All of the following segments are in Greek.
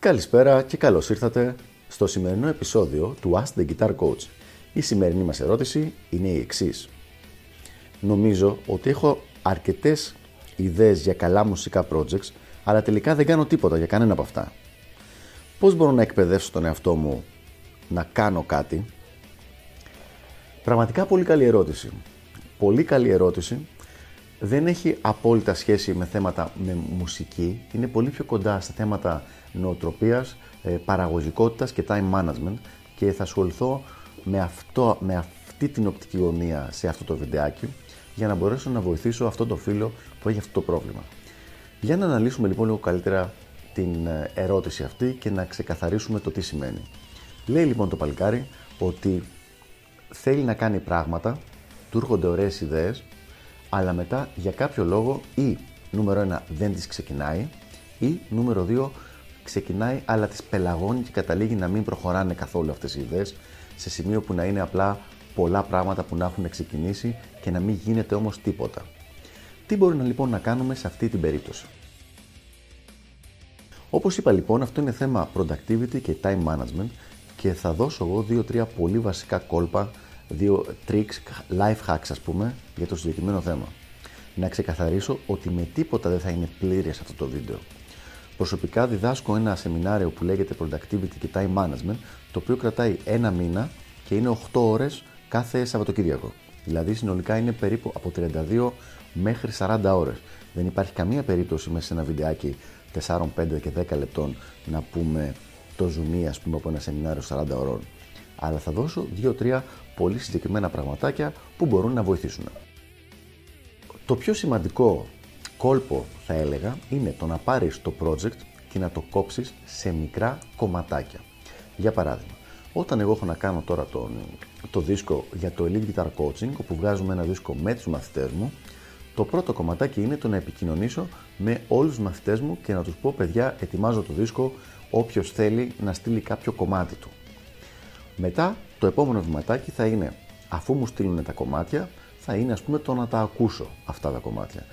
Καλησπέρα και καλώς ήρθατε στο σημερινό επεισόδιο του Ask the Guitar Coach. Η σημερινή μας ερώτηση είναι η εξής. Νομίζω ότι έχω αρκετές ιδέες για καλά μουσικά projects, αλλά τελικά δεν κάνω τίποτα για κανένα από αυτά. Πώς μπορώ να εκπαιδεύσω τον εαυτό μου να κάνω κάτι; Πραγματικά πολύ καλή ερώτηση. Πολύ καλή ερώτηση. Δεν έχει απόλυτα σχέση με θέματα με μουσική. Είναι πολύ πιο κοντά σε θέματα νοοτροπίας, ε, παραγωγικότητας και time management και θα ασχοληθώ με, αυτό, με αυτή την οπτική γωνία σε αυτό το βιντεάκι για να μπορέσω να βοηθήσω αυτό το φίλο που έχει αυτό το πρόβλημα. Για να αναλύσουμε λοιπόν λίγο καλύτερα την ε, ερώτηση αυτή και να ξεκαθαρίσουμε το τι σημαίνει. Λέει λοιπόν το παλικάρι ότι θέλει να κάνει πράγματα, του έρχονται ωραίες ιδέες, αλλά μετά για κάποιο λόγο ή νούμερο 1 δεν τις ξεκινάει ή νούμερο 2 ξεκινάει αλλά τις πελαγώνει και καταλήγει να μην προχωράνε καθόλου αυτές οι ιδέες σε σημείο που να είναι απλά πολλά πράγματα που να έχουν ξεκινήσει και να μην γίνεται όμως τίποτα. Τι μπορούμε λοιπόν να κάνουμε σε αυτή την περίπτωση; Όπως είπα λοιπόν αυτό είναι θέμα productivity και time management και θα δώσω εγώ δύο-τρία πολύ βασικά κόλπα, δύο tricks, life hacks ας πούμε για το συγκεκριμένο θέμα. Να ξεκαθαρίσω ότι με τίποτα δεν θα είναι πλήρες αυτό το βίντεο. Προσωπικά διδάσκω ένα σεμινάριο που λέγεται Productivity και Time Management, το οποίο κρατάει ένα μήνα και είναι 8 ώρες κάθε Σαββατοκύριακο. Δηλαδή συνολικά είναι περίπου από 32 μέχρι 40 ώρες. Δεν υπάρχει καμία περίπτωση μέσα σε ένα βιντεάκι 4, 5 και 10 λεπτών να πούμε το ζουμί ας πούμε από ένα σεμινάριο 40 ώρων. Αλλά θα δώσω 2-3 πολύ συγκεκριμένα πραγματάκια που μπορούν να βοηθήσουν. Το πιο σημαντικό κόλπο θα έλεγα είναι το να πάρεις το project και να το κόψεις σε μικρά κομματάκια. Για παράδειγμα, όταν εγώ έχω να κάνω τώρα τον, το δίσκο για το Elite Guitar Coaching, όπου βγάζουμε ένα δίσκο με τους μαθητές μου, το πρώτο κομματάκι είναι το να επικοινωνήσω με όλους τους μαθητές μου και να τους πω παιδιά ετοιμάζω το δίσκο, όποιος θέλει να στείλει κάποιο κομμάτι του. Μετά το επόμενο βηματάκι θα είναι αφού μου στείλουν τα κομμάτια θα είναι ας πούμε το να τα ακούσω αυτά τα κομμάτια.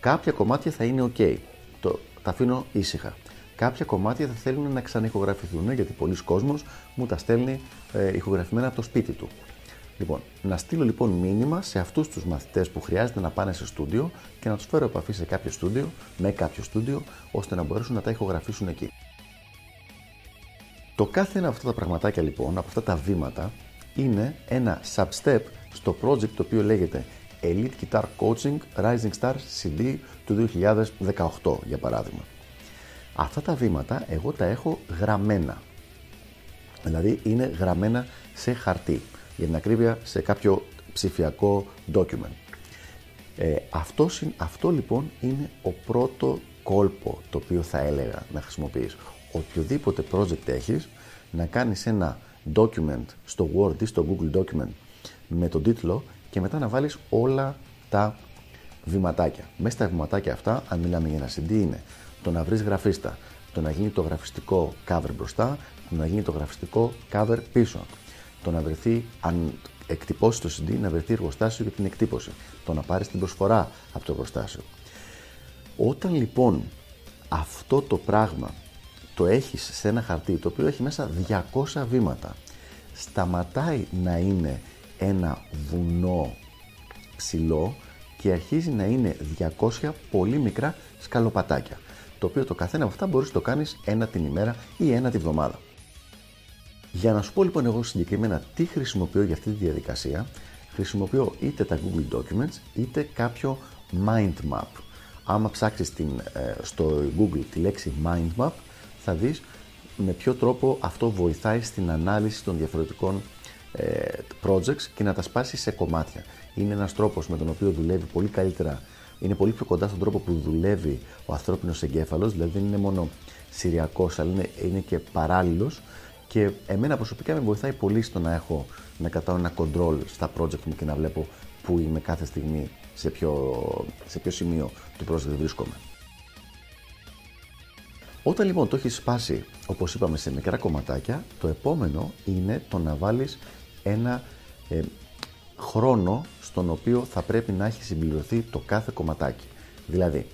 Κάποια κομμάτια θα είναι ok, το, τα αφήνω ήσυχα. Κάποια κομμάτια θα θέλουν να ξαναηχογραφηθούν γιατί πολλοί κόσμος μου τα στέλνει ε, ηχογραφημένα από το σπίτι του. Λοιπόν, να στείλω λοιπόν μήνυμα σε αυτούς τους μαθητές που χρειάζεται να πάνε σε στούντιο και να τους φέρω επαφή σε κάποιο στούντιο, με κάποιο στούντιο, ώστε να μπορέσουν να τα ηχογραφήσουν εκεί. Το κάθε ένα από αυτά τα πραγματάκια λοιπόν, από αυτά τα βήματα, είναι ένα sub-step στο project το οποίο λέγεται Elite Guitar Coaching Rising Stars CD του 2018 για παράδειγμα. Αυτά τα βήματα εγώ τα έχω γραμμένα. Δηλαδή είναι γραμμένα σε χαρτί. Για την ακρίβεια σε κάποιο ψηφιακό document. Ε, αυτό, αυτό λοιπόν είναι ο πρώτο κόλπο το οποίο θα έλεγα να χρησιμοποιείς. Οποιοδήποτε project έχεις, να κάνεις ένα document στο Word ή στο Google Document με τον τίτλο και μετά να βάλεις όλα τα βηματάκια. Μέσα στα βηματάκια αυτά, αν μιλάμε για ένα CD, είναι το να βρεις γραφίστα, το να γίνει το γραφιστικό cover μπροστά, το να γίνει το γραφιστικό cover πίσω, το να βρεθεί, αν εκτυπώσεις το CD, να βρεθεί εργοστάσιο για την εκτύπωση, το να πάρεις την προσφορά από το εργοστάσιο. Όταν λοιπόν αυτό το πράγμα το έχεις σε ένα χαρτί το οποίο έχει μέσα 200 βήματα, σταματάει να είναι ένα βουνό ψηλό και αρχίζει να είναι 200 πολύ μικρά σκαλοπατάκια. Το οποίο το καθένα από αυτά μπορείς να το κάνεις ένα την ημέρα ή ένα τη βδομάδα. Για να σου πω λοιπόν εγώ συγκεκριμένα τι χρησιμοποιώ για αυτή τη διαδικασία, χρησιμοποιώ είτε τα Google Documents είτε κάποιο Mind Map. Άμα ψάξεις την, ε, στο Google τη λέξη Mind Map, θα δεις με ποιο τρόπο αυτό βοηθάει στην ανάλυση των διαφορετικών ε, projects και να τα σπάσει σε κομμάτια. Είναι ένας τρόπος με τον οποίο δουλεύει πολύ καλύτερα, είναι πολύ πιο κοντά στον τρόπο που δουλεύει ο ανθρώπινος εγκέφαλος, δηλαδή δεν είναι μόνο σηριακός, αλλά είναι, είναι και παράλληλος και εμένα προσωπικά με βοηθάει πολύ στο να έχω να κρατάω ένα control στα project μου και να βλέπω που είμαι κάθε στιγμή, σε ποιο, σε ποιο σημείο του project βρίσκομαι. Όταν λοιπόν το έχεις σπάσει, όπως είπαμε, σε μικρά κομματάκια, το επόμενο είναι το να βάλεις ένα ε, χρόνο στον οποίο θα πρέπει να έχει συμπληρωθεί το κάθε κομματάκι. Δηλαδή,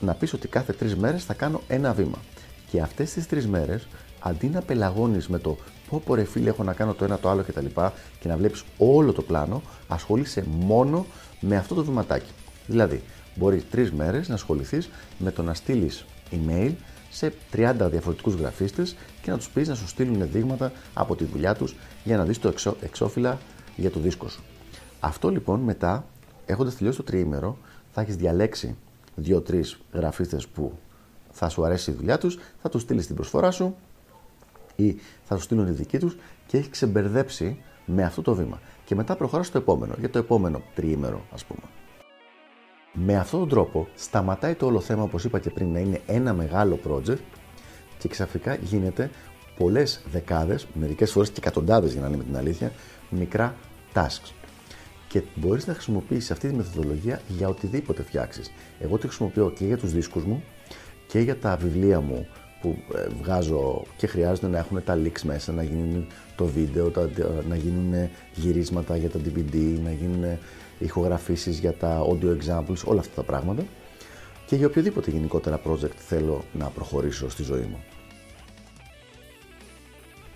να πεις ότι κάθε τρεις μέρες θα κάνω ένα βήμα. Και αυτές τις τρεις μέρες, αντί να πελαγώνεις με το πω πω ρε φίλε έχω να κάνω το ένα το άλλο κτλ. Και, και να βλέπεις όλο το πλάνο, ασχολείσαι μόνο με αυτό το βηματάκι. Δηλαδή, μπορείς τρεις μέρες να ασχοληθείς με το να στείλεις email σε 30 διαφορετικούς γραφίστες και να τους πεις να σου στείλουν δείγματα από τη δουλειά τους για να δεις το εξώ, εξώφυλλα για το δίσκο σου. Αυτό λοιπόν μετά, έχοντας τελειώσει το τριήμερο, θα έχεις διαλέξει δύο-τρεις γραφίστες που θα σου αρέσει η δουλειά τους, θα τους στείλεις την προσφορά σου ή θα σου στείλουν οι δικοί τους και έχει ξεμπερδέψει με αυτό το βήμα. Και μετά προχωράς στο επόμενο, για το επόμενο τριήμερο, ας πούμε. Με αυτόν τον τρόπο σταματάει το όλο θέμα, όπως είπα και πριν, να είναι ένα μεγάλο project και ξαφνικά γίνεται πολλές δεκάδες, μερικές φορές και εκατοντάδες για να λέμε την αλήθεια, μικρά tasks. Και μπορείς να χρησιμοποιήσεις αυτή τη μεθοδολογία για οτιδήποτε φτιάξεις. Εγώ τη χρησιμοποιώ και για τους δίσκους μου και για τα βιβλία μου που ε, βγάζω και χρειάζεται να έχουν τα links μέσα, να γίνουν το βίντεο, να γίνουν γυρίσματα για τα DVD, να γίνουν ηχογραφήσεις για τα audio examples, όλα αυτά τα πράγματα και για οποιοδήποτε γενικότερα project θέλω να προχωρήσω στη ζωή μου.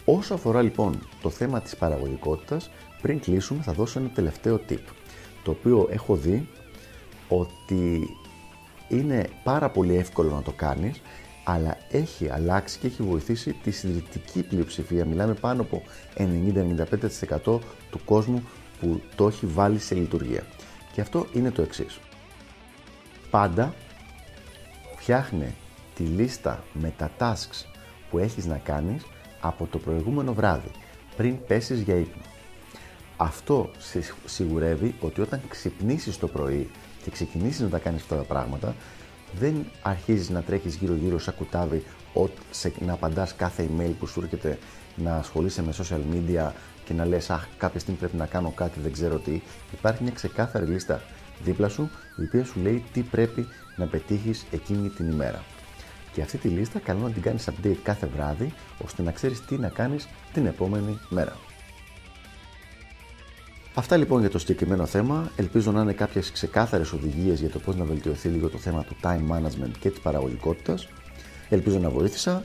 Όσο αφορά λοιπόν το θέμα της παραγωγικότητας, πριν κλείσουμε θα δώσω ένα τελευταίο tip, το οποίο έχω δει ότι είναι πάρα πολύ εύκολο να το κάνεις, αλλά έχει αλλάξει και έχει βοηθήσει τη συντηρητική πλειοψηφία, μιλάμε πάνω από 90-95% του κόσμου που το έχει βάλει σε λειτουργία. Και αυτό είναι το εξής. Πάντα φτιάχνε τη λίστα με τα tasks που έχεις να κάνεις από το προηγούμενο βράδυ, πριν πέσεις για ύπνο. Αυτό σιγουρεύει ότι όταν ξυπνήσεις το πρωί και ξεκινήσεις να τα κάνεις αυτά τα πράγματα, δεν αρχίζεις να τρέχεις γύρω-γύρω σαν κουτάβι να απαντάς κάθε email που σου έρχεται να ασχολείσαι με social media και να λες αχ κάποια στιγμή πρέπει να κάνω κάτι δεν ξέρω τι υπάρχει μια ξεκάθαρη λίστα δίπλα σου η οποία σου λέει τι πρέπει να πετύχεις εκείνη την ημέρα και αυτή τη λίστα καλό να την κάνεις update κάθε βράδυ ώστε να ξέρεις τι να κάνεις την επόμενη μέρα. Αυτά λοιπόν για το συγκεκριμένο θέμα. Ελπίζω να είναι κάποιες ξεκάθαρες οδηγίες για το πώς να βελτιωθεί λίγο το θέμα του time management και της παραγωγικότητας. Ελπίζω να βοήθησα